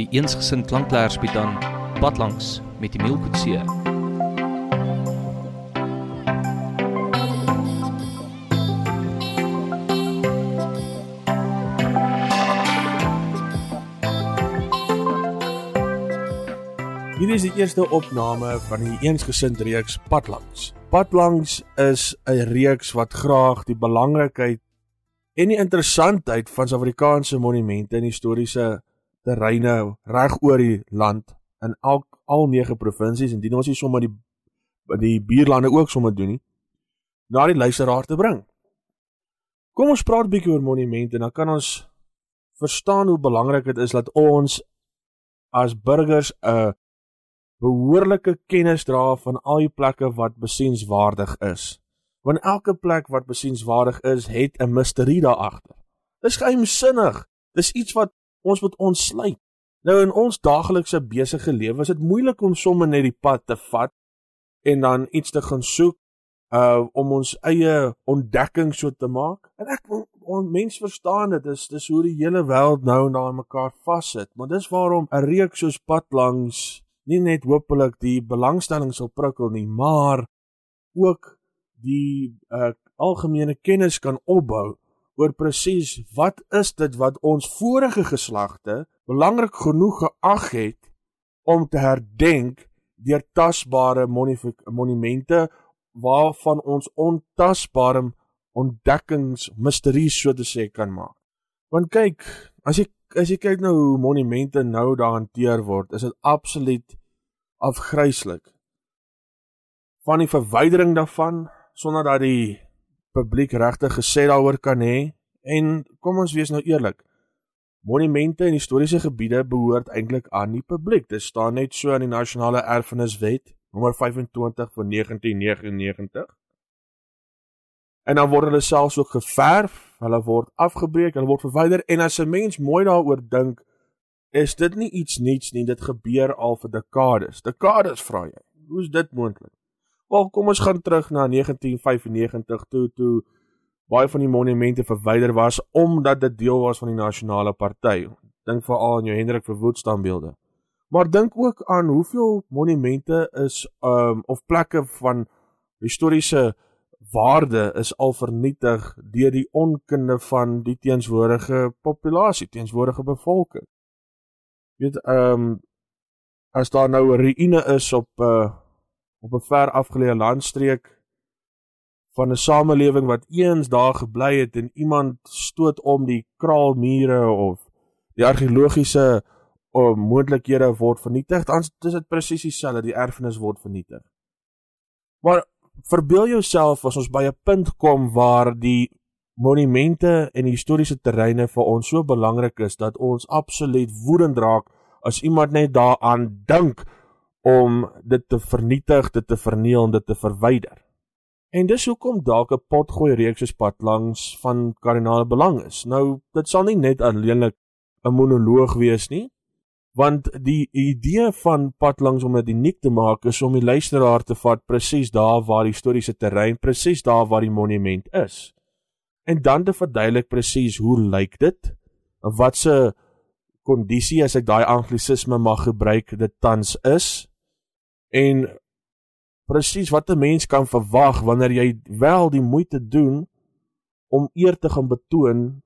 Die eensgesind klankleiers bied aan Padlangs met Emile Kutse. Hierdie is die eerste opname van die eensgesind reeks Padlangs. Padlangs is 'n reeks wat graag die belangrikheid en die interessantheid van Suid-Afrikaanse monumente en historiese terreine reg oor die land in al al nege provinsies en dien ons nie sommer die die buurlande ook sommer doen nie na die luisteraar te bring. Kom ons praat 'n bietjie oor monumente en dan kan ons verstaan hoe belangrik dit is dat ons as burgers 'n behoorlike kennis dra van al die plekke wat besienswaardig is. Want elke plek wat besienswaardig is, het 'n misterie daar agter. Dis geheimsinnig. Dis iets wat ons moet ontsluit. Nou in ons daaglikse besige lewe is dit moeilik om sommer net die pad te vat en dan iets te gaan soek uh om ons eie ontdekking so te maak. En ek on, mens verstaan dit is dis hoe die hele wêreld nou na mekaar vassit, maar dis waarom 'n reeks soos pad langs nie net hopelik die belangstelling sal prikkel nie, maar ook die uh, algemene kennis kan opbou oor presies wat is dit wat ons vorige geslagte belangrik genoeg geag het om te herdenk deur tasbare monumente waarvan ons ontasbare ontdekkings misteries so te sê kan maak. Want kyk, as jy as jy kyk nou hoe monumente nou daar hanteer word, is dit absoluut afgryslik. Van die verwydering daarvan sonder dat die publiek regtig gesê daaroor kan hê en kom ons wees nou eerlik. Monumente en historiese gebiede behoort eintlik aan die publiek. Dit staan net so in die Nasionale Erfeniswet nommer 25 van 1999. En dan word hulle selfs ook geverf, hulle word afgebreek, hulle word verwyder en as 'n mens mooi daaroor dink, is dit nie iets nuuts nie, dit gebeur al vir dekades. Dekades vra jy. Hoe is dit moontlik? Wel, kom ons gaan terug na 1995 toe toe baie van die monumente verwyder was omdat dit deel was van die nasionale party. Dink veral aan jou Hendrik Verwoerd standbeelde. Maar dink ook aan hoeveel monumente is um of plekke van historiese waarde is al vernietig deur die onkunde van die teenswoordige populasie, teenswoordige bevolking. Jy weet, um as daar nou 'n ruïne is op 'n uh, op 'n ver afgeleë landstreek van 'n samelewing wat eens daar gebly het en iemand stoot om die kraalmure of die argeologiese of moontlikhede word vernietig, dan is dit presies dieselfde, die erfenis word vernietig. Maar verbeel jouself as ons by 'n punt kom waar die monumente en historiese terreine vir ons so belangrik is dat ons absoluut woedend raak as iemand net daaraan dink om dit te vernietig, dit te verniel en dit te verwyder. En dis hoekom dalk 'n potgooi reeks soos pad langs van kardinale belang is. Nou, dit sal nie net alleenlik 'n monoloog wees nie, want die idee van pad langs om dit uniek te maak is om die luisteraar te vat presies daar waar die historiese terrein, presies daar waar die monument is. En dan te verduidelik presies hoe lyk dit? Wat se kondisie as ek daai anglisisme mag gebruik dit tans is? En presies wat 'n mens kan verwag wanneer jy wel die moeite doen om eer te gaan betoon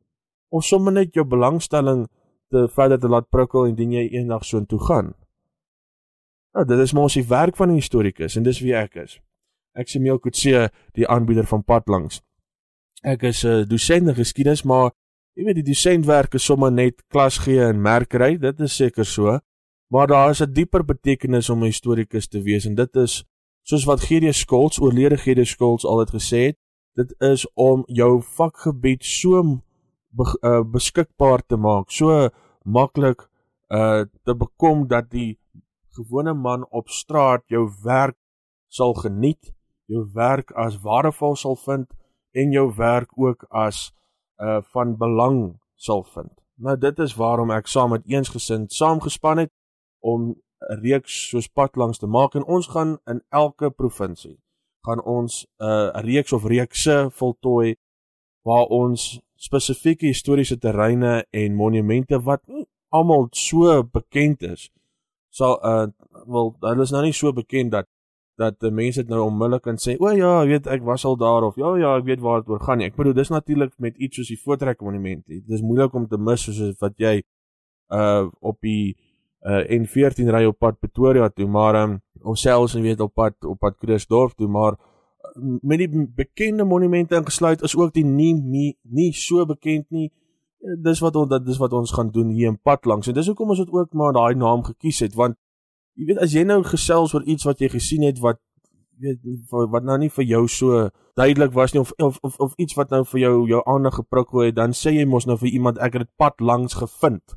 of sommer net jou belangstelling te verder te laat prikkel indien jy eendag so intoe gaan. Nou, dit is mos die werk van 'n historikus en dis wie ek is. Ek is Emil Kutse, die aanbieder van Pad langs. Ek is 'n uh, dosent in geskiedenis, maar jy weet die dosentwerk is sommer net klas gee en merkry, dit is seker so. Maar daar is 'n dieper betekenis om 'n historikus te wees en dit is soos wat GD Skults oorlede GD Skults altyd gesê het, dit is om jou vakgebied so be, uh, beskikbaar te maak, so maklik uh te bekom dat die gewone man op straat jou werk sal geniet, jou werk as waardevol sal vind en jou werk ook as uh van belang sal vind. Nou dit is waarom ek saam met eensgesind saamgespan het om 'n reeks soos pad langs te maak en ons gaan in elke provinsie gaan ons 'n uh, reeks of reekse voltooi waar ons spesifieke historiese terreine en monumente wat nie almal so bekend is, sal uh wel hulle is nou nie so bekend dat dat die mense dit nou onmiddellik kan sê, "O ja, weet ek was al daar of ja ja, ek weet waar dit oor gaan nie." Ek bedoel dis natuurlik met iets soos die Voortrek Monument. Dit is moeilik om te mis soos wat jy uh op die uh N14 ry op pad Pretoria toe, maar um, ons selfs en weet op pad op pad Krugersdorp toe, maar uh, met die bekende monumente ingesluit is ook die nie nie, nie so bekend nie. Uh, dis wat ons dis wat ons gaan doen hier in pad langs. En dis hoekom ons dit ook maar daai naam gekies het want jy weet as jy nou gesels oor iets wat jy gesien het wat weet wat nou nie vir jou so duidelik was nie of of of, of iets wat nou vir jou jou aandag geprikkel het, dan sê jy mos nou vir iemand ek het dit pad langs gevind.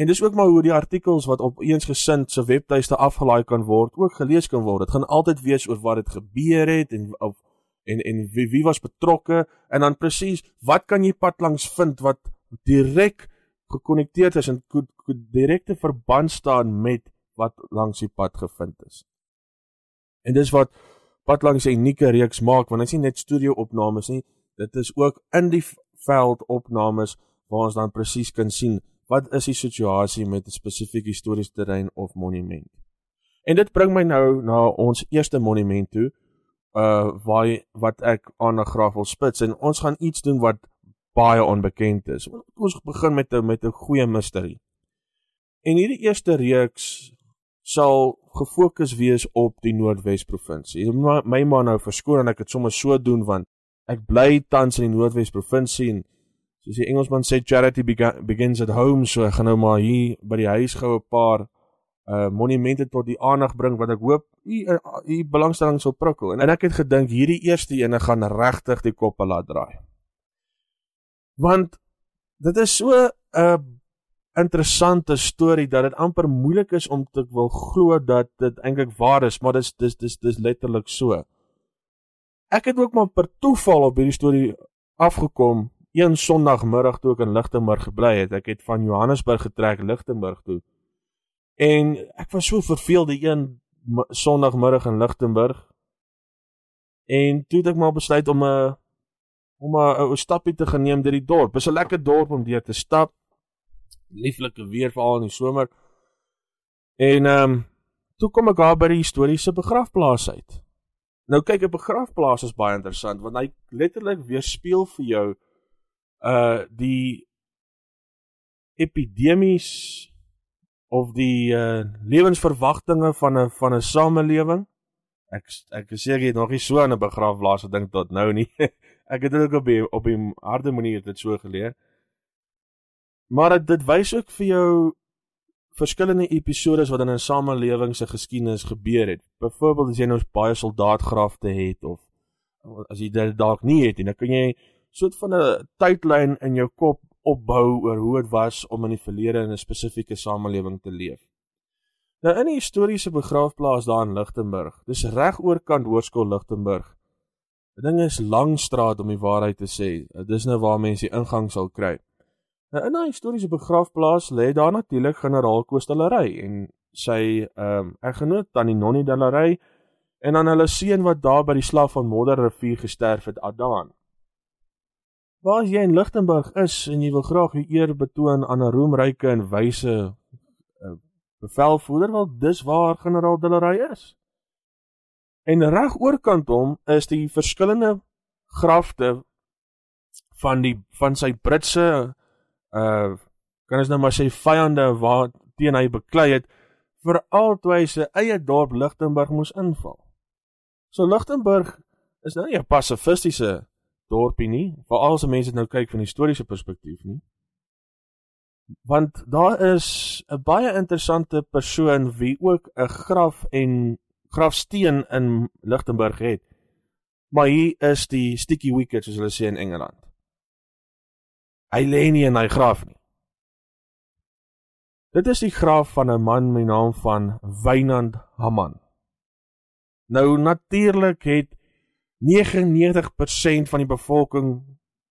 En dis ook maar hoe die artikels wat op eensgesind se webtuiste afgelaai kan word, ook gelees kan word. Dit gaan altyd wees oor wat dit gebeur het en of en en wie wie was betrokke en dan presies wat kan jy pad langs vind wat direk gekonnekteer is en direkte verband staan met wat langs die pad gevind is. En dis wat pad langs 'n unieke reeks maak want dit is nie net studio opnames nie, dit is ook in die veld opnames waar ons dan presies kan sien wat is die situasie met 'n spesifieke historiese terrein of monument. En dit bring my nou na ons eerste monument toe, uh waar wat ek aan 'n graaf wil spits en ons gaan iets doen wat baie onbekend is. Ons begin met 'n met 'n goeie misterie. En hierdie eerste reeks sal gefokus wees op die Noordwes provinsie. My ma nou verskoon en ek het sommer so doen want ek bly tans in die Noordwes provinsie en soos die Engelsman sê charity begins at home so ek gaan nou maar hier by die huis gou 'n paar uh monumente tot die aandag bring wat ek hoop u u belangstelling sal prikkel en, en ek het gedink hierdie eerste ene gaan regtig die koppe laat draai. Want dit is so 'n uh, interessante storie dat dit amper moeilik is om te wil glo dat dit eintlik waar is, maar dis dis dis dis letterlik so. Ek het ook maar per toeval op hierdie storie afgekom een Sondagmiddag toe ek in Lichtenburg gebly het. Ek het van Johannesburg getrek Lichtenburg toe. En ek was so verveeld die een Sondagmiddag in Lichtenburg. En toe het ek maar besluit om 'n om 'n stapie te geneem deur die dorp. Dit is 'n lekker dorp om deur te stap. Lieflike weer veral in die somer. En ehm um, toe kom ek daar by die historiese begrafplaas uit. Nou kyk, 'n begrafplaas is baie interessant want hy letterlik weerspieël vir jou uh die epidemies of die uh lewensverwagtinge van 'n van 'n samelewing. Ek ek is seker jy het nog nie so aan 'n begrafplaas gedink tot nou nie. ek het dit ook op die, op 'n harde manier dit so geleer. Maar dit, dit wys ook vir jou verskillende episodes wat in 'n samelewing se geskiedenis gebeur het. Byvoorbeeld as jy nou baie soldaatgrafte het of as jy dit dalk nie het nie, dan kan jy soort van 'n tydlyn in jou kop opbou oor hoe dit was om in die verlede in 'n spesifieke samelewing te leef. Nou in die historiese begraafplaas daar in Lichtenburg, dis reg oorkant Hoërskool Lichtenburg. Die ding is Langstraat om die waarheid te sê. Dis nou waar mense die ingang sal kry. Nou in 'n historiese begraafplaas lê daar natuurlik generaal Koostalery en sy ehm um, eggenoot Tannie Nonnie Dalery en dan hulle seun wat daar by die slag van Modderrivier gesterf het, Adaan. Waar jy in Lichtenburg is en jy wil graag die eer betoon aan 'n roemryke en wyse uh, bevelvoerder, wel dis waar generaal Dillery is. En reg oorkant hom is die verskillende grafte van die van sy Britse uh kan ons nou maar sê vyande waar teen hy beklei het vir altyd sy eie dorp Lichtenburg moes inval. So Lichtenburg is nou nie 'n pasifistiese dorpie nie, veral as mense nou kyk van historiese perspektief nie. Want daar is 'n baie interessante persoon wie ook 'n graf en grafsteen in Lichtenburg het. Maar hier is die sticky wicket soos hulle sê in Engeland. Hy lê nie in hy graf nie. Dit is die graf van 'n man met die naam van Wynand Hamman. Nou natuurlik het 99% van die bevolking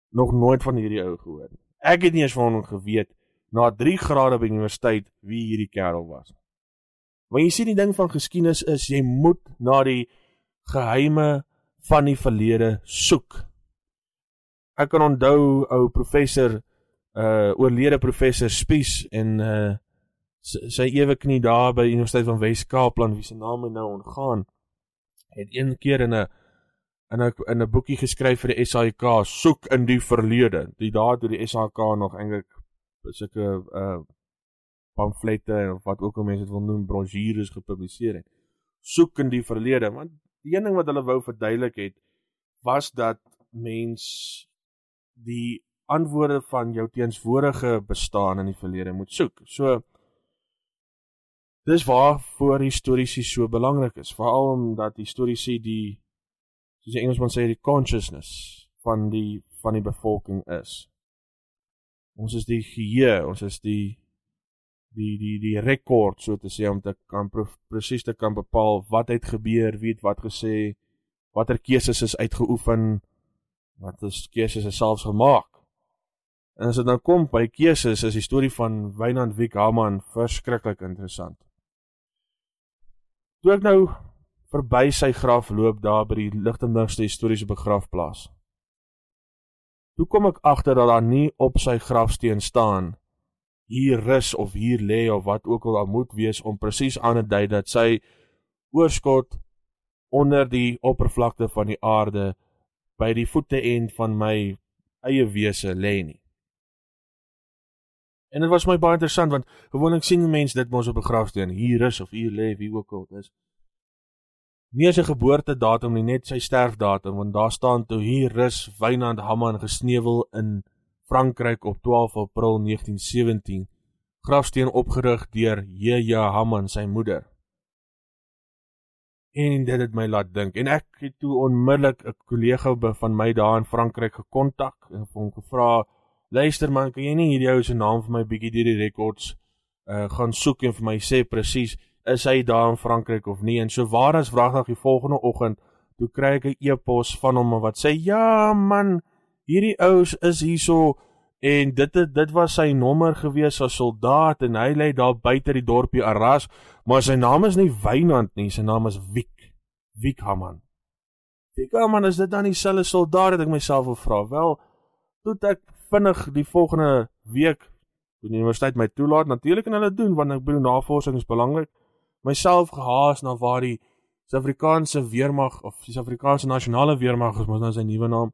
nog nooit van hierdie ou gehoor nie. Ek het nie eens van hom geweet na 3 grade by universiteit wie hierdie kerel was. Want jy sien die ding van geskiedenis is jy moet na die geheime van die verlede soek. Ek kan onthou ou professor uh oorlede professor Spies en uh sy ewe knie daar by die Universiteit van Wes-Kaapland wie se naam my nou ontgaan het een keer in 'n in 'n in 'n boekie geskryf vir die SAIK soek in die verlede die dae toe die SAIK nog eintlik sulke uh pamflette of wat ook al mense dit wil noem brosjures gepubliseer het soek in die verlede want die een ding wat hulle wou verduidelik het was dat mens die antwoorde van jou teenswoordige bestaan in die verlede moet soek. So dis waarvoor historiese so belangrik is, veral omdat historiese die soos die Engelsman sê die consciousness van die van die bevolking is. Ons is die geheue, ons is die die die die rekord so te sê om te kan presies te kan bepaal wat het gebeur, wie het wat gesê, watter keuses is uitgeoefen, wat is keuses is selfs gemaak. En as dit nou kom by keuses, is die storie van Wynand Wiek Haman verskriklik interessant. Toe ek nou verby sy graf loop daar by die Lichtenburgse historiese begrafplaas. Toe kom ek agter dat daar nie op sy grafsteen staan hier rus of hier lê of wat ook al daar moet wees om presies aan te dui dat sy oorskot onder die oppervlakte van die aarde by die voete end van my eie wese lê nie. En dit was my baie interessant want gewoonlik sien mense dit mos op 'n grafsteen hier rus of hier lê wie ook al dis. Nie sy geboortedatum nie net sy sterfdatum want daar staan toe hier rus Wynand Hamman gesneuwel in Frankryk op 12 April 1917 grafsteen opgerig deur J.J. Hamman sy moeder. En dit het my laat dink en ek het toe onmiddellik 'n kollega van my daar in Frankryk gekontak en hom gevra: "Luister man, kan jy nie hierdie ou se naam vir my bietjie deur die rekords uh gaan soek en vir my sê presies is hy daar in Frankryk of nie?" En so waar as vraagdag die volgende oggend toe kry ek 'n e-pos van hom wat sê: "Ja man, hierdie ouens is hierso en dit het, dit was sy nommer gewees as soldaat en hy lê daar buite die dorpie Arras, maar sy naam is nie Wynand nie, sy naam is Wiek. Wiek Haman. Wiek Haman is dit dan dieselfde soldaat wat ek myself wil vra. Wel, toe ek vinnig die volgende week die universiteit my toelaat, natuurlik kan hulle doen want ek bedoel navorsing is belangrik. Myself gehaas na waar die Suid-Afrikaanse weermag of die Suid-Afrikaanse nasionale weermag is mos nou sy nuwe naam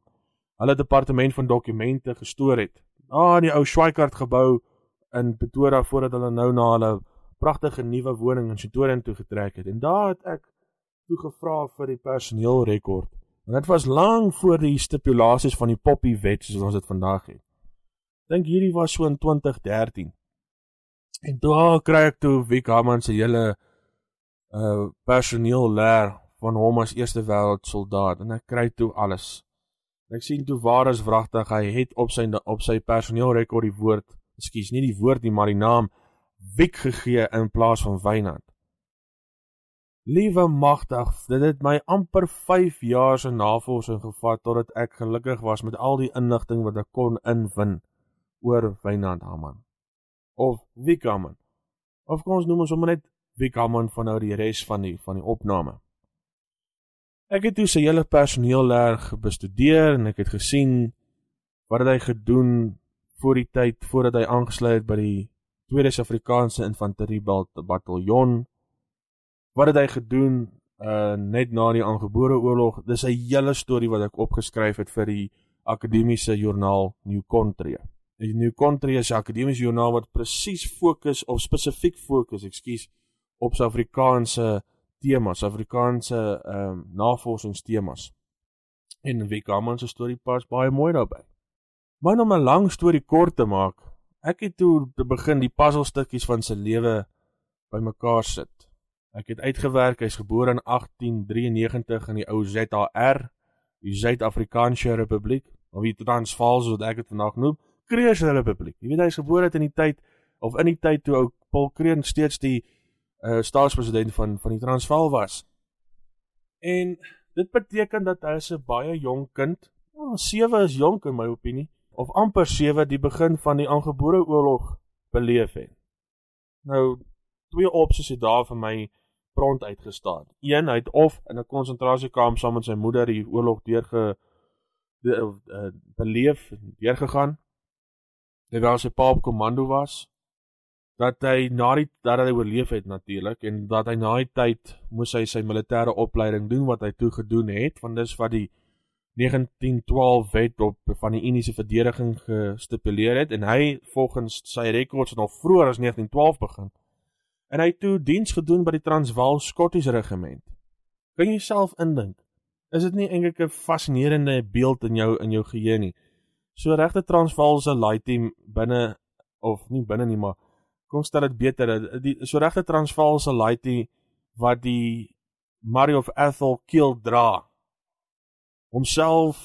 hulle departement van dokumente gestoor het. Ah, die ou Schweikart gebou in Pretoria voordat hulle nou na hulle pragtige nuwe woning in Pretoria toe getrek het. En daar het ek toe gevra vir die personeelrekord. En dit was lank voor die stipulasies van die Poppy Wet soos ons dit vandag het. Dink hierdie was so in 2013. En daar kry ek toe Wiek Haman se hele uh personeel leer van hom as eerste wêreld soldaat en ek kry toe alles. Ek sien toe waar is wragtig hy het op sy op sy personeelrekord die woord, ekskuus, nie die woord nie, maar die naam Wiek gegee in plaas van Wynand. Liewe magtig, dit het my amper 5 jaar se navorsing gevat totdat ek gelukkig was met al die inligting wat ek kon inwin oor Wynand Haman. Of Wiek Haman. Of kom ons noem hom net Wiek Haman van nou die res van die van die opname. Ek het toe sy hele personeel reg bestudeer en ek het gesien wat het hy gedoen voor die tyd voordat hy aangesluit by die Tweede Suid-Afrikaanse Infanterie Bataljon. Wat het hy gedoen uh net na die aangebore oorlog? Dis 'n hele storie wat ek opgeskryf het vir die akademiese joernaal New Country. Die New Country is 'n akademiese joernaal wat presies fokus of spesifiek fokus, ekskuus, op Suid-Afrikaanse temas, Afrikaanse ehm um, navorsingstemas. En Wekaman se storie pas baie mooi daarbey. Maar om 'n lang storie kort te maak, ek het toe te begin die puzzelstukkies van sy lewe bymekaar sit. Ek het uitgewerk hy's gebore in 1893 in die ou ZAR, die Suid-Afrikaanse Republiek, of die Transvaal soos ek dit vandag noem, Kreeuse Republiek. Jy weet hy's gebore in die tyd of in die tyd toe ou Paul Kreen steeds die uh, staatspresident van van die Transvaal was. En dit beteken dat hy 'n baie jong kind, oh, 7 is jonk in my opinie, of amper 7 die begin van die aangebore oorlog beleef het. Nou twee opsies het daar vir my front uitgestaan. Een, hy het of in 'n konsentrasiekamp saam met sy moeder die oorlog deurge de, uh, beleef, deurgegaan. terwyl sy pa op komando was dat hy na die dat hy oorleef het natuurlik en dat hy na die tyd moes hy sy militêre opleiding doen wat hy toe gedoen het want dis wat die 1912 wet op van die Indiese verdediging gestipuleer het en hy volgens sy rekords nog vroeër as 1912 begin. En hy het toe diens gedoen by die Transvaal Scottish Regiment. Kan jy self indink? Is dit nie eintlik 'n fascinerende beeld in jou in jou geheue nie? So regte Transvaalse light team binne of nie binne nie, maar kom stel dit beter, die so regte Transvaalse light team wat die Mario of Ethel kill dra homself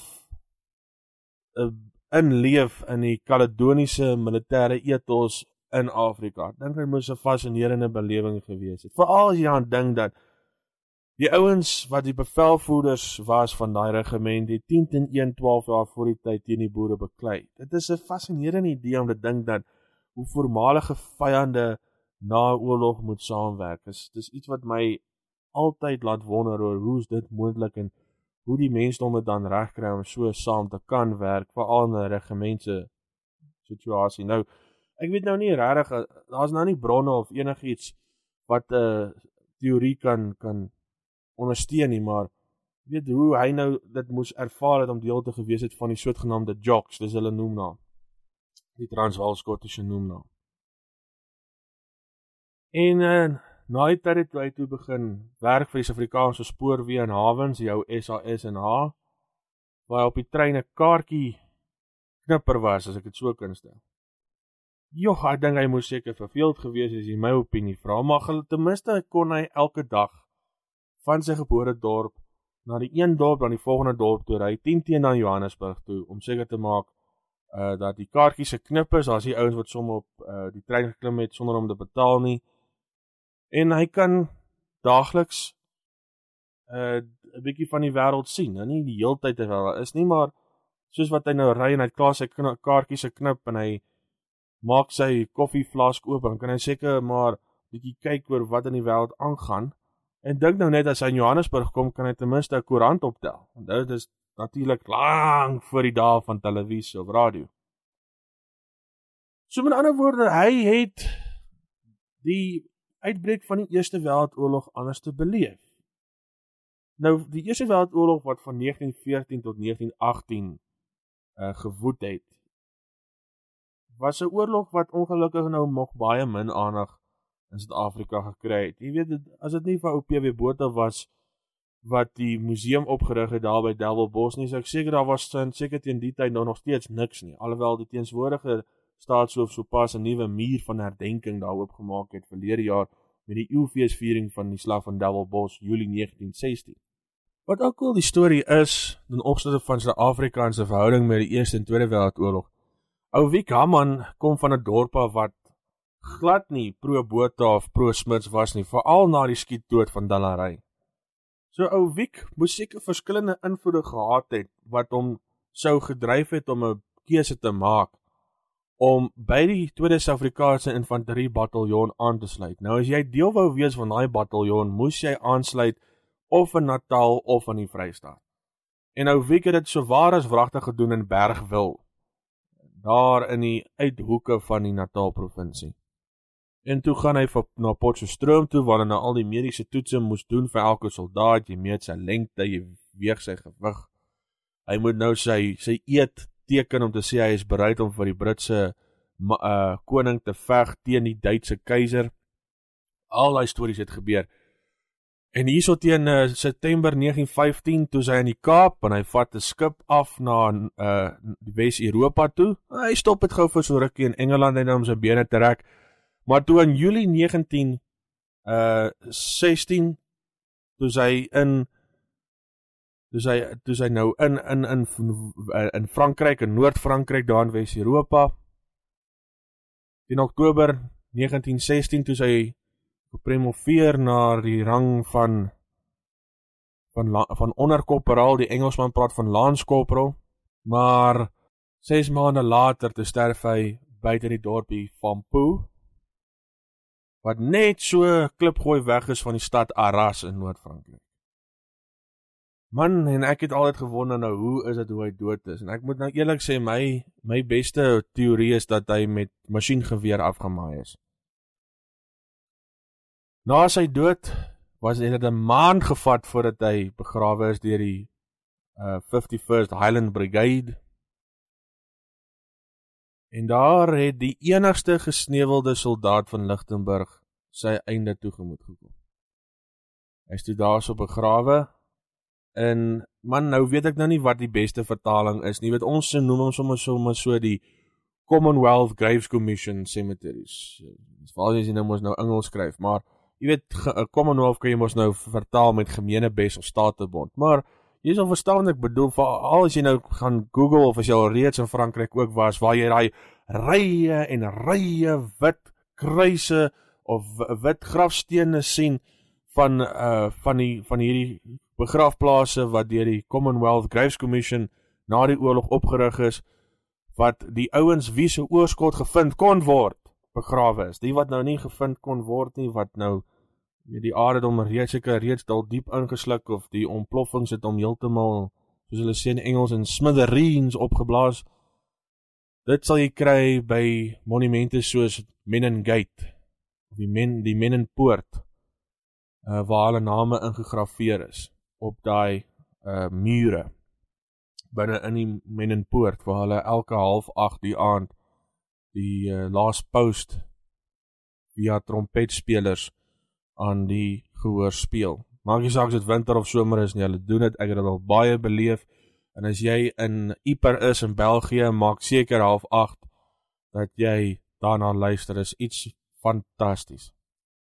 uh, inleef in die Kaledoniese militêre ethos in Afrika. Dink dit moes 'n fascinerende belewing gewees het. Veral as jy aan dink dat die ouens wat die bevelvoerders was van daai regiment, die 10 teen 1 12 jaar voor die tyd teen die boere beklei. Dit is 'n fascinerende idee om te dink dat hoe voormalige vyande na oorlog moet saamwerk. Dis dis iets wat my altyd laat wonder oor hoe is dit moontlik en hoe die mensdom dit dan regkry om so saam te kan werk veral in 'n regimente situasie. Nou ek weet nou nie regtig eh, daar's nou nie bronne of enigiets wat 'n uh, teorie kan kan ondersteun nie, maar weet hoe hy nou dit moes ervaar het om deel te gewees het van die soortgenaamde jocks, dis hulle noem naam. Die Transvaal Skottische noem naam. En uh, Na die tyd het hy toe begin werk vir die Suid-Afrikaanse spoorweë en hawens, jou SAS en H, waar op die trein 'n kaartjie knipper was, as ek dit so kan stel. Jogg, ek dink hy moes seker verveeld gewees het, is my opinie. Vra maar ten minste kon hy elke dag van sy geboortedorp na die een dorp dan die volgende dorp toe ry 10 teen na Johannesburg toe om seker te maak uh dat die kaartjies se knippers, daar's die ouens wat sommer op uh die trein geklim het sonder om te betaal nie en hy kan daagliks uh, 'n bietjie van die wêreld sien. Nou nie die heeltyd terwyl daar is nie, maar soos wat hy nou ry en hy klaar sy kaartjies geknip en hy maak sy koffieflask oop en kan hy seker maar bietjie kyk oor wat in die wêreld aangaan. En dink nou net as hy in Johannesburg kom, kan hy ten minste 'n koerant optel. Onthou dit is natuurlik lank voor die dae van televisie of radio. So met ander woorde, hy het die uitbreek van die Eerste Wêreldoorlog anders te beleef. Nou die Eerste Wêreldoorlog wat van 1914 tot 1918 uh gewoed het was 'n oorlog wat ongelukkig nou nog baie min aandag in Suid-Afrika gekry het. Jy weet as dit nie vir ou PW Botha was wat die museum opgerig het daar by Delwelbos nie, so ek seker daar was seker teen die tyd nou nog steeds niks nie. Alhoewel die teenswoordige staatshoof sopas 'n nuwe muur van herdenking daarop gemaak het verlede jaar met die eeufeesviering van die slag van Dubbelbos Julie 1916. Wat ook al die storie is, dan opsigte van Suid-Afrika se verhouding met die Eerste en Tweede Wêreldoorlog. Ou Wiek Hamman kom van 'n dorp wat glad nie pro Botha of pro Smits was nie, veral na die skietdood van Dallarey. So ou Wiek moes seker verskillende invloede gehad het wat hom sou gedryf het om 'n keuse te maak om by die Tweede Suid-Afrikaanse Infanterie Bataljon aan te sluit. Nou as jy deel wou wees van daai bataljon, moes jy aansluit of in Natal of in die Vrystaat. En nou wie het dit so waar as wragtig gedoen in Bergwil, daar in die uithoeke van die Natal provinsie. En toe gaan hy vir na Potchefstroom toe waar hy nou al die mediese toetse moes doen vir elke soldaat, jy meet sy lengte, jy weeg sy gewig. Hy moet nou sy sy eet teken om te sê hy is bereid om vir die Britse uh koning te veg teen die Duitse keiser. Al daai stories het gebeur. En hierso teen uh, September 1915 toe hy in die Kaap en hy vat 'n skip af na uh Wes-Europa toe. Hy stop dit gou vir so rukkie in Engeland en om sy bene te trek. Maar toe in Julie 19 uh 16 toe hy in Dis hy dis hy nou in in in in Frankryk en Noord-Frankryk daar in Wes-Europa. In Oktober 1916 toe hy gepromoveer na die rang van van van onderkorporaal, die Engelsman praat van lance corporal, maar 6 maande later te sterf hy buite die dorpie van Poo wat net so klipgooi weg is van die stad Arras in Noord-Frankryk. Man, en ek het altyd gewonder nou hoe is dit hoe hy dood is? En ek moet nou eerlik sê my my beste teorie is dat hy met masjiengeweer afgemaai is. Na sy dood was dit 'n maand gevat voordat hy begrawe is deur die uh 51st Highland Brigade. En daar het die enigste gesneuwelde soldaat van Lichtenburg sy einde toegemoet gekom. Hy is toe daarso begrawe. En man, nou weet ek nou nie wat die beste vertaling is nie. Weet ons noem hom sommer sommer so die Commonwealth Graves Commission Cemeteries. Dis waar jy nou mos nou Engels skryf, maar jy weet 'n Commonwealth kan jy mos nou vertaal met gemeenebes of staatebond. Maar jy sal verstaan wat ek bedoel vir al as jy nou gaan Google of as jy al reeds in Frankryk ook was waar jy daai rye en rye wit kruise of wit grafstene sien van uh van die van hierdie begrafplaase wat deur die Commonwealth Graves Commission na die oorlog opgerig is wat die ouens wie se oorskot gevind kon word begrawe is. Die wat nou nie gevind kon word nie wat nou die aarde hom reeds seker reeds dalk diep ingesluk of die ontploffings het hom heeltemal soos hulle sê in Engels in smithereens opgeblaas. Dit sal jy kry by monumente soos Menin Gate of die Men die Menin Poort uh, waar hulle name ingegrafieer is op daai uh mure binne in die Menenpoort waar hulle elke half 8 die aand die uh, last post via trompetspelers aan die gehoor speel. Maak nie saak of dit winter of somer is nie, hulle doen dit. Ek het dit al baie beleef. En as jy in Yper is in België, maak seker half 8 dat jy daarna luister. Dit is iets fantasties.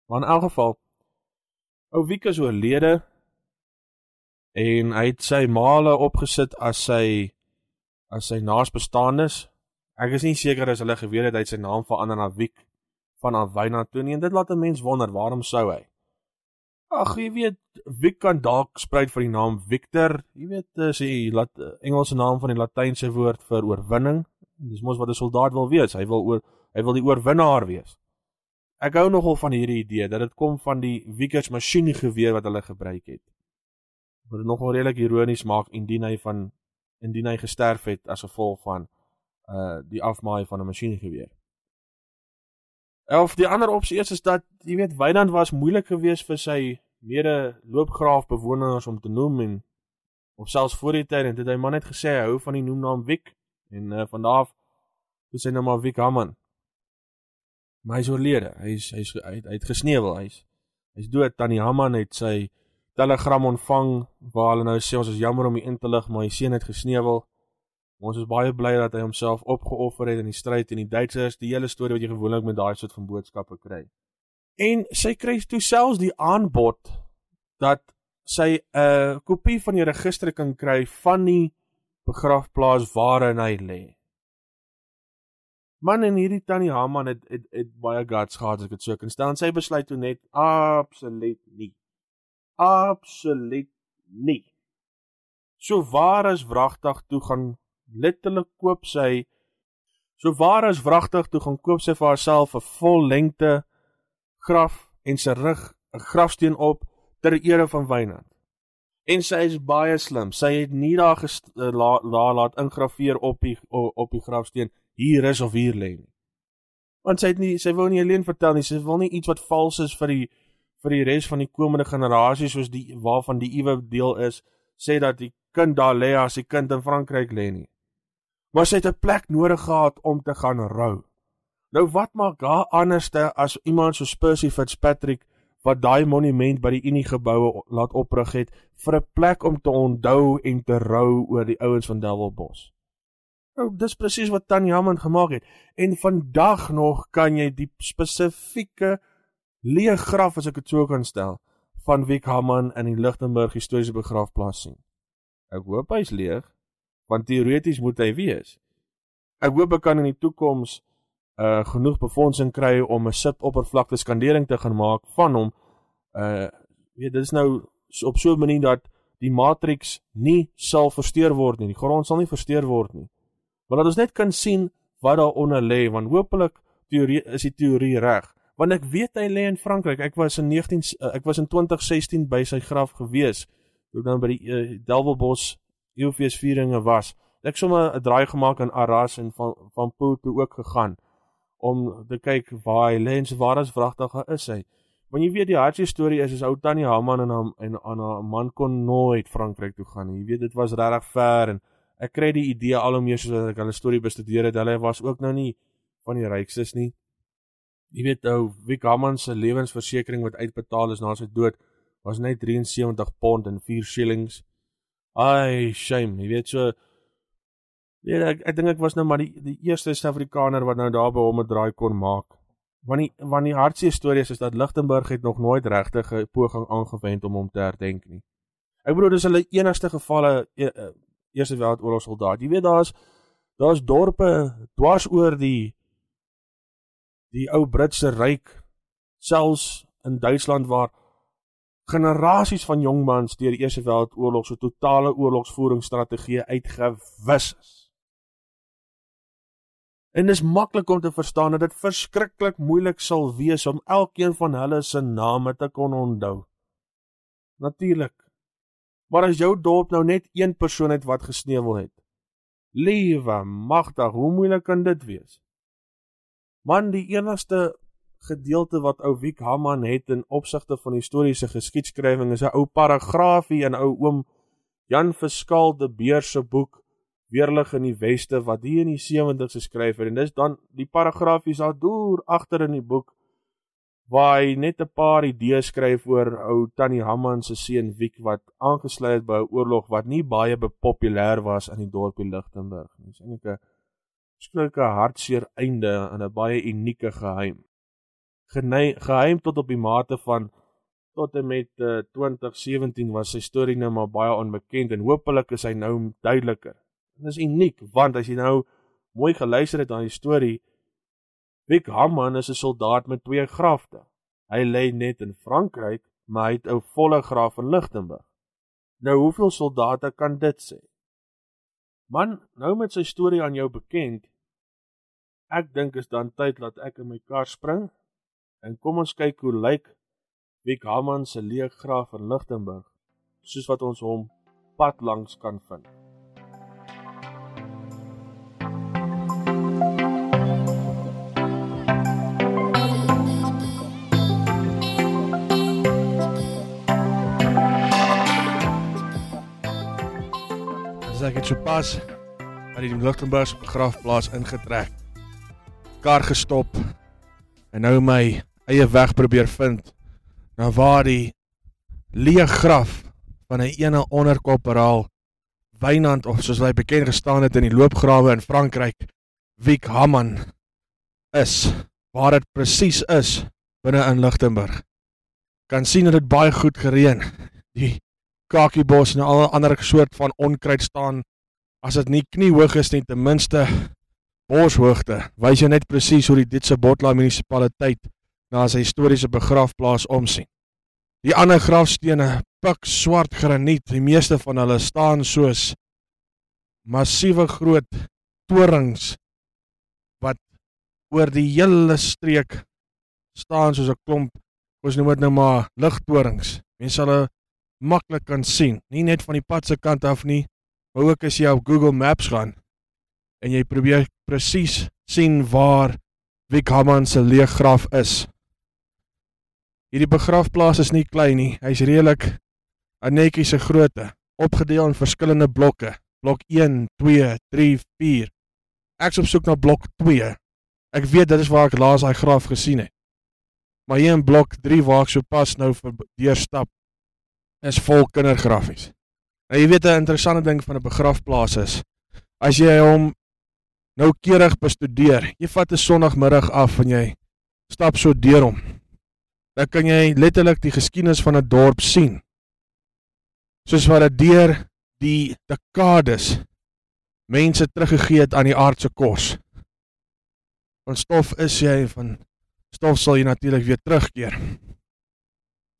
Maar in elk geval Ou Wieke is oorlede en hy het sy male opgesit as sy as sy naasbestaanes. Ek is nie seker as hulle geweet het hy het sy naam verander na Wiek van Awyna toe nie en dit laat 'n mens wonder waarom sou hy? Ag, jy weet, Wiek kan dalk spruit van die naam Victor, jy weet, as hy laat Engelse naam van die latynse woord vir oorwinning. Dis mos wat 'n soldaat wil wees. Hy wil oor hy wil die oorwinnaar wees. Ek hou nogal van hierdie idee dat dit kom van die Vickers masjiengeweer wat hulle gebruik het wat dit nogal redelik ironies maak indien hy van indien hy gesterf het as gevolg van uh die afmaai van 'n masjiengeweer. Of die ander opsie is is dat jy weet Wynand was moeilik geweest vir sy mede loopgraaf bewoners om te noem en of selfs voor die tyd en dit hy maar net gesê hy hou van die noemnaam Wick en uh, van daar af dis hy nou maar Wick Hamman. Maar hy is oorlede. Hy's hy's hy, hy het gesneuwel. Hy's hy's dood. Tannie Hamman het sy telegram ontvang waar hulle nou sê ons is jammer om u in te lig, maar hy seun het gesneuwel. Ons is baie bly dat hy homself opgeoffer het in die stryd teen die Duitsers, die hele storie wat jy gewoonlik met daai soort van boodskappe kry. En sy kry toe selfs die aanbod dat sy 'n uh, kopie van die register kan kry van die begrafplaas waarin hy lê. Man en hierdie tannie Haman het, het het baie guts gehad as ek dit so kan stel. Sy besluit toe net absoluut nie absoluut nie. So waar is wragtig toe gaan letterlik koop sy so waar is wragtig toe gaan koop sy vir haarself 'n vollengte graf en sy rig 'n grafsteen op ter ere van Wynand. En sy is baie slim. Sy het nie daar eh, laat la, laat ingraveer op die op die grafsteen hier is of hier lê nie. Want sy het nie sy wou nie alleen vertel nie, sy wil nie iets wat vals is vir die vir die res van die komende generasies soos die waarvan die uwe deel is sê dat die kind daar lê as die kind in Frankryk lê nie. Maar sy het 'n plek nodig gehad om te gaan rou. Nou wat maak haar anderste as iemand so Percy Fitzpatrick wat daai monument by die Unie geboue laat oprig het vir 'n plek om te onthou en te rou oor die ouens van Delwelbos. Nou dis presies wat Tannie Hammond gemaak het en vandag nog kan jy die spesifieke leë graf as ek dit sou kan stel van Wick Hamman in die Lichtenburg historiese begrafplaas sien. Ek hoop hy's leeg want teoreties moet hy wees. Ek hoop ek kan in die toekoms uh genoeg befondsing kry om 'n suboppervlakte skandering te gaan maak van hom. Uh weet dit is nou op so 'n manier dat die matriks nie sal versteur word nie. Die grond sal nie versteur word nie. Maar dat ons net kan sien wat daaronder lê want hopelik teorie is die teorie reg want ek weet hy lê in Frankryk. Ek was in 19 uh, ek was in 2016 by sy graf gewees toe dan by die uh, Delwelbos Eeufeesvieringe was. Ek sommer 'n draai gemaak in Arras en van van Poo toe ook gegaan om te kyk waar hy lê en waar as vragtige is hy. Want jy weet die hartjie storie is is ou Tannie Haman en hom en aan 'n man kon nooit Frankryk toe gaan nie. Jy weet dit was regtig ver en ek kry die idee al hoe meer soos ek hulle storie bestudeer het. Hulle was ook nou nie van die rykstes nie. Jy weet ou Wick Haman se lewensversekering wat uitbetaal is na sy dood was net 73 pond en 4 shillings. Ai, shame. Jy weet so Ja, ek ek dink ek was nou maar die die eerste Suid-Afrikaner wat nou daar by hom 'n draai kon maak. Want die want die hartseer stories is dat Lichtenburg het nog nooit regtig 'n poging aangewend om hom te herdenk nie. Ek bedoel dis hulle enigste gevalle e, e, Eerste Wêreldoorlog soldaat. Jy weet daar's daar's dorpe dwars oor die die ou Britse ryk selfs in Duitsland waar generasies van jong mans deur die Eerste Wêreldoorlog se totale oorlogsvoeringsstrategie uitgewis is. En dit is maklik om te verstaan dat dit verskriklik moeilik sal wees om elkeen van hulle se name te kon onthou. Natuurlik. Maar as jou dorp nou net een persoon het wat gesneuwel het. Liewe magtig, hoe moeilik kan dit wees? Man, die enigste gedeelte wat ou Wiek Hamman het in opsigte van historiese geskiedskrywing is 'n ou paragraafie in ou oom Jan Verskaal de Beer se boek weerlig in die weste wat hier in die 70s geskryf het en dis dan die paragraafies daar deur agter in die boek waar hy net 'n paar idees skryf oor ou Tannie Hamman se seun Wiek wat aangesluit het by 'n oorlog wat nie baie populêr was in die dorpie Lichtenburg. Dis eintlik 'n skrikkelike hartseer einde aan 'n baie unieke geheim. Geheim tot op die mate van tot en met uh, eh, 2017 was sy storie nou maar baie onbekend en hopelik is hy nou duideliker. Dit is uniek want as jy nou mooi geluister het aan die storie, Wick Hamman is 'n soldaat met twee grafte. Hy lê net in Frankryk, maar hy het 'n volle graf in Lichtenburg. Nou hoeveel soldate kan dit sê? Man, nou met sy storie aan jou bekend, ek dink is dan tyd dat ek in my kar spring en kom ons kyk hoe lyk Wick Hamman se leë graf in Lichtenburg, soos wat ons hom pad langs kan vind. ek dit so pas by die Lichtenburg begrafplaas ingetrek. Kar gestop en nou my eie weg probeer vind na waar die leë graf van 'n ene onderkorporaal Wynand of soos hy bekend gestaan het in die loopgrawe in Frankryk, Wiek Hamman is waar dit presies is binne in Lichtenburg. Kan sien dat dit baie goed gereën. Die kakiebos en al 'n ander soort van onkruid staan as dit nie kniehoog is nie ten minste boshoogte wys jy net presies hoe die Ditse Botla munisipaliteit na sy historiese begrafplaas omsien die ander grafstene pik swart graniet die meeste van hulle staan soos massiewe groot torings wat oor die hele streek staan soos 'n klomp ons noem dit nou maar ligtorings mense sal maklik kan sien. Nie net van die pad se kant af nie, maar ook as jy op Google Maps gaan en jy probeer presies sien waar Wick Hamman se leeggraf is. Hierdie begrafplaas is nie klein nie. Hy's redelik 'n netjiese grootte, opgedeel in verskillende blokke. Blok 1, 2, 3, 4. Ek's op soek na blok 2. Ek weet dit is waar ek laas daai graf gesien het. Maar hier in blok 3 waar ek sopas nou vir deurstap, is vol kindergrafies. Nou jy weet 'n interessante ding van 'n begrafplaas is as jy hom noukeurig bestudeer. Jy vat 'n Sondagmiddag af en jy stap so deur hom. Dan kan jy letterlik die geskiedenis van 'n dorp sien. Soos wat dit deur die dekades mense teruggegee het aan die aardse kos. Van stof is jy van stof sal jy natuurlik weer terugkeer.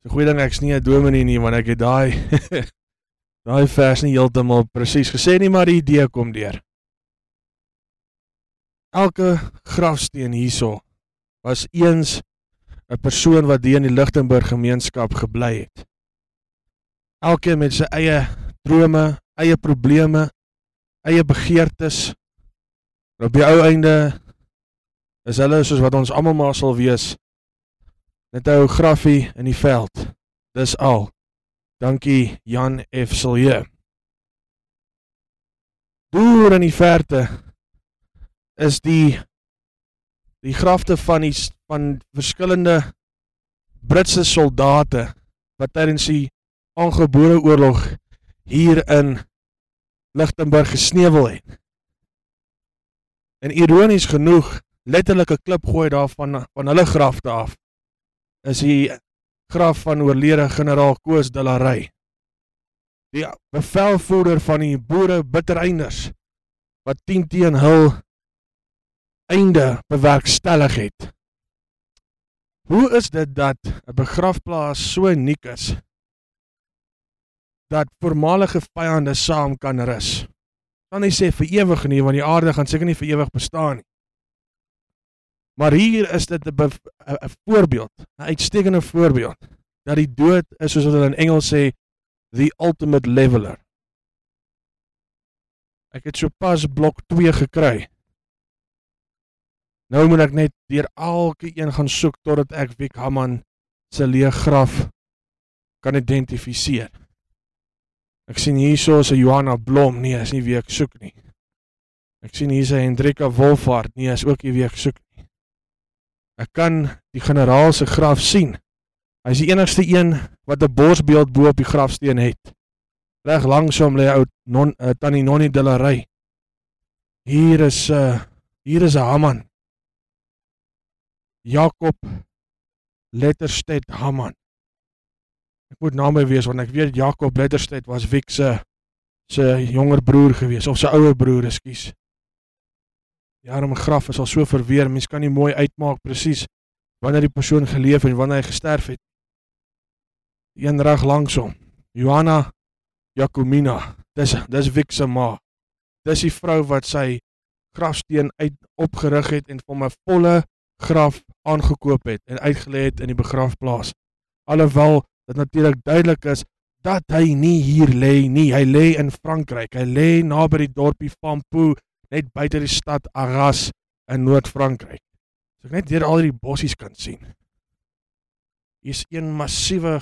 Dis 'n goeie ding ek's nie 'n dominee nie want ek het daai daai vers nie heeltemal presies gesê nie, maar die idee kom deur. Elke grafsteen hierso was eens 'n persoon wat hier in die Lichtenburg gemeenskap gebly het. Elkeen met sy eie drome, eie probleme, eie begeertes. En op die ou einde is hulle soos wat ons almal maar sal wees. Net 'n ou graffie in die veld. Dis al. Dankie Jan F Silje. Deur in die verte is die die grafte van die van verskillende Britse soldate wat tydens die aangebore oorlog hier in Lichtenburg gesneuwel het. En ironies genoeg, letterlik 'n klip gooi daarvan van hulle grafte af is die graf van oorlede generaal Koos de la Rey. Die bevelvoerder van die boere bittereinders wat 10 teen hul einde bewerkstellig het. Hoe is dit dat 'n begrafplaas so uniek is dat voormalige vyande saam kan rus? Dan hy sê vir ewig nie want die aarde gaan seker nie vir ewig bestaan nie. Maar hier is dit 'n 'n voorbeeld, 'n uitstekende voorbeeld dat die dood is soos wat hulle in Engels sê the ultimate leveler. Ek het sopas blok 2 gekry. Nou moet ek net deur elke een gaan soek totdat ek Wiek Hamman se leë graf kan identifiseer. Ek sien hierso 'n Johanna Blom, nee, is nie wie ek soek nie. Ek sien hier's 'n Hendrika Wolfhard, nee, is ook nie wie ek soek nie. Ek kan die generaal se graf sien. Hy is die enigste een wat 'n borsbeeld bo op die grafsteen het. Reg langs hom lê ou non uh, tannie Nonnie Rey. Hier is 'n uh, hier is 'n Haman. Jakob Letterstedt Haman. Ek moet naam by wees want ek weet Jakob Letterstedt was Wiek se se jonger broer gewees of sy ouer broer, ekskuus. Ja, 'n graf is al so verweer, mens kan nie mooi uitmaak presies wanneer die persoon geleef en wanneer hy gesterf het. Een reg langs hom. Johanna Jacomina. Dis dis Wiek se ma. Dis die vrou wat sy grafsteen uit opgerig het en vir 'n volle graf aangekoop het en uitgelê het in die begrafplaas. Alhoewel dit natuurlik duidelik is dat hy nie hier lê nie. Hy lê in Frankryk. Hy lê naby die dorpie Pampu, net buite die stad Arras in Noord-Frankryk. So ek net deur al hierdie bossies kan sien. Hier is een massiewe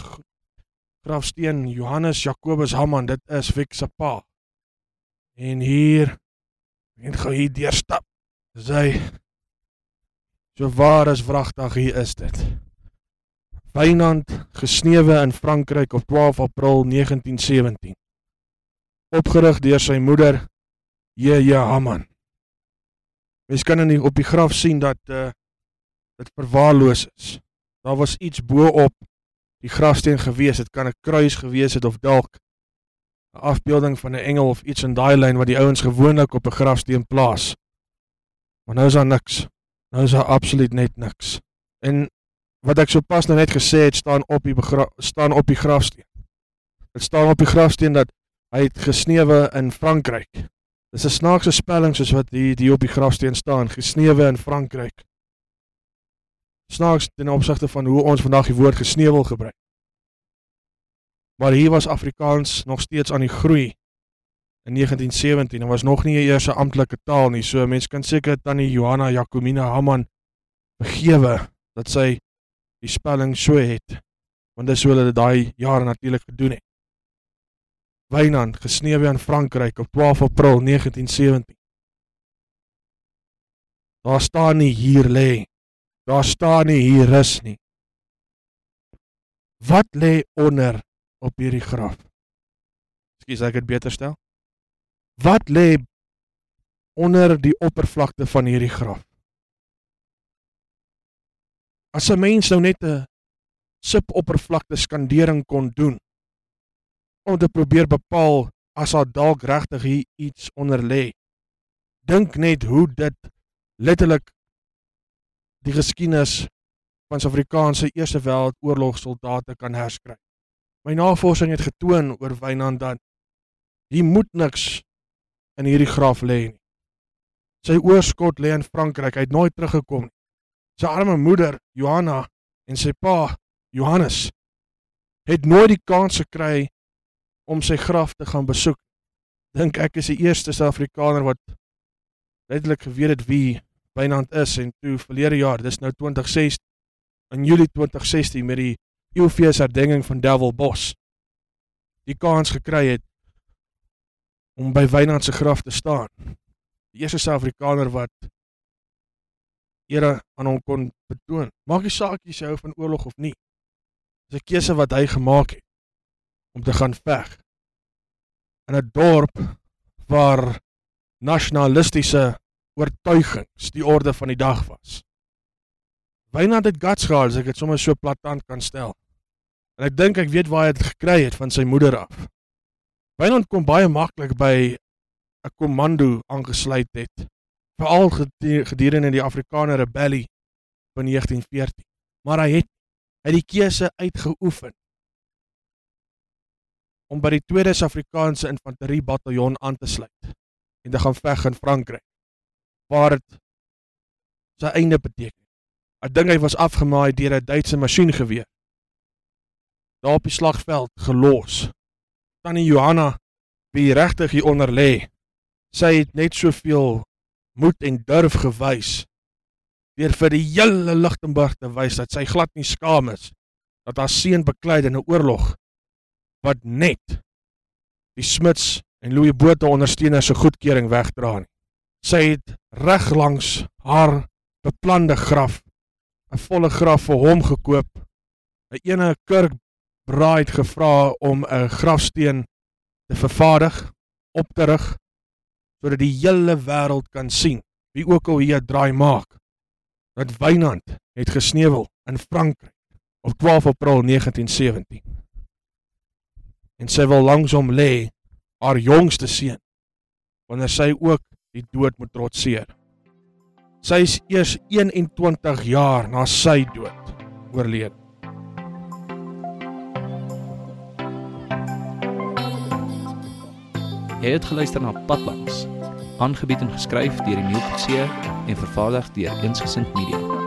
grafsteen Johannes Jacobus Hamman. Dit is Wiek se pa. En hier en gou hier deur stap. Dis hy So waar is wragtig hier is dit. Wynand gesnewe in Frankryk op 12 April 1917. Opgerig deur sy moeder J.J. Hamman. Mens kan in die, op die graf sien dat uh dit verwaarloos is. Daar was iets bo-op die grafsteen gewees. Dit kan 'n kruis gewees het of dalk 'n afbeelding van 'n engel of iets in daai lyn wat die ouens gewoonlik op 'n grafsteen plaas. Maar nou is daar niks. Nou is daar absoluut net niks. En wat ek sopas nou net gesê het, staan op die staan op die grafsteen. Dit staan op die grafsteen dat hy het gesnewe in Frankryk. Dis 'n snaakse spelling soos wat hier die op die grafsteen staan, gesnewe in Frankryk. Snaaks ten opsigte van hoe ons vandag die woord gesneuwel gebruik. Maar hier was Afrikaans nog steeds aan die groei in 1917 en was nog nie eers 'n amptelike taal nie. So mense kan seker tannie Johanna Jacomina Hamman begewe dat sy die spelling so het. Want dis hoe hulle daai jare natuurlik gedoen het. Wynand gesnewe in Frankryk op 12 April 1917. Daar staan nie hier lê. Daar staan nie hier rus nie. Wat lê onder op hierdie graf? Skus, ek het beter stel. Wat lê onder die oppervlakte van hierdie graf? As 'n mens nou net 'n suboppervlakte skandering kon doen om te probeer bepaal as daar dalk regtig hier iets onder lê. Dink net hoe dit letterlik die geskiedenis van Suid-Afrikaanse Eerste Wêreldoorlogsoldate kan herskryf. My navorsing het getoon oor Wynand dat hier moet niks in hierdie graf lê nie. Sy oorskot lê in Frankryk. Hy het nooit teruggekom nie. Sy arme moeder, Johanna, en sy pa, Johannes, het nooit die kans gekry om sy graf te gaan besoek. Dink ek is die eerste Suid-Afrikaner wat duidelik geweet het wie Wynand is en toe verlede jaar, dis nou 2016 in Julie 2016 met die UFS herdenking van Devil Bos die kans gekry het om by Wynand se graf te staan. Die eerste Suid-Afrikaner wat ere aan hom kon betoon. Maak nie saak jy hou van oorlog of nie. Dis 'n keuse wat hy gemaak het om te gaan veg in 'n dorp waar nasionalistiese oortuigings die orde van die dag was. Wynand het guts gehad, as ek dit sommer so platant kan stel. En ek dink ek weet waar hy dit gekry het van sy moeder af. Wynand kom baie maklik by 'n komando aangesluit het veral gedurende die Afrikaner rebellie van 1914. Maar hy het hy die keuse uitgeoefen om by die Tweede Suid-Afrikaanse Infanterie Bataljon aan te sluit en te gaan veg in Frankryk waar dit sy einde beteken. Ek dink hy was afgemaai deur 'n Duitse masjiengeweer. Daar op die slagveld gelos. Tannie Johanna wie regtig hier onder lê. Sy het net soveel moed en durf gewys deur vir die hele Lichtenburg te wys dat sy glad nie skaam is dat haar seun beklei in 'n oorlog wat net die Smits en Louis Botha ondersteuners se goedkeuring wegdra nie. Sy het reg langs haar beplande graf 'n volle graf vir hom gekoop. 'n Ene kerk braaid gevra om 'n grafsteen te vervaardig, op te rig sodat die hele wêreld kan sien wie ook al hier draai maak dat Wynand het gesneuwel in Frankryk op 12 April 1917 en sy wil langsom lê haar jongste seun wanneer sy ook die dood moet trotseer. Sy is eers 21 jaar na sy dood oorlede Jy het geluister na Padlangs, aangebied en geskryf deur Emile Kutse en vervaardig deur Eensgesind Media.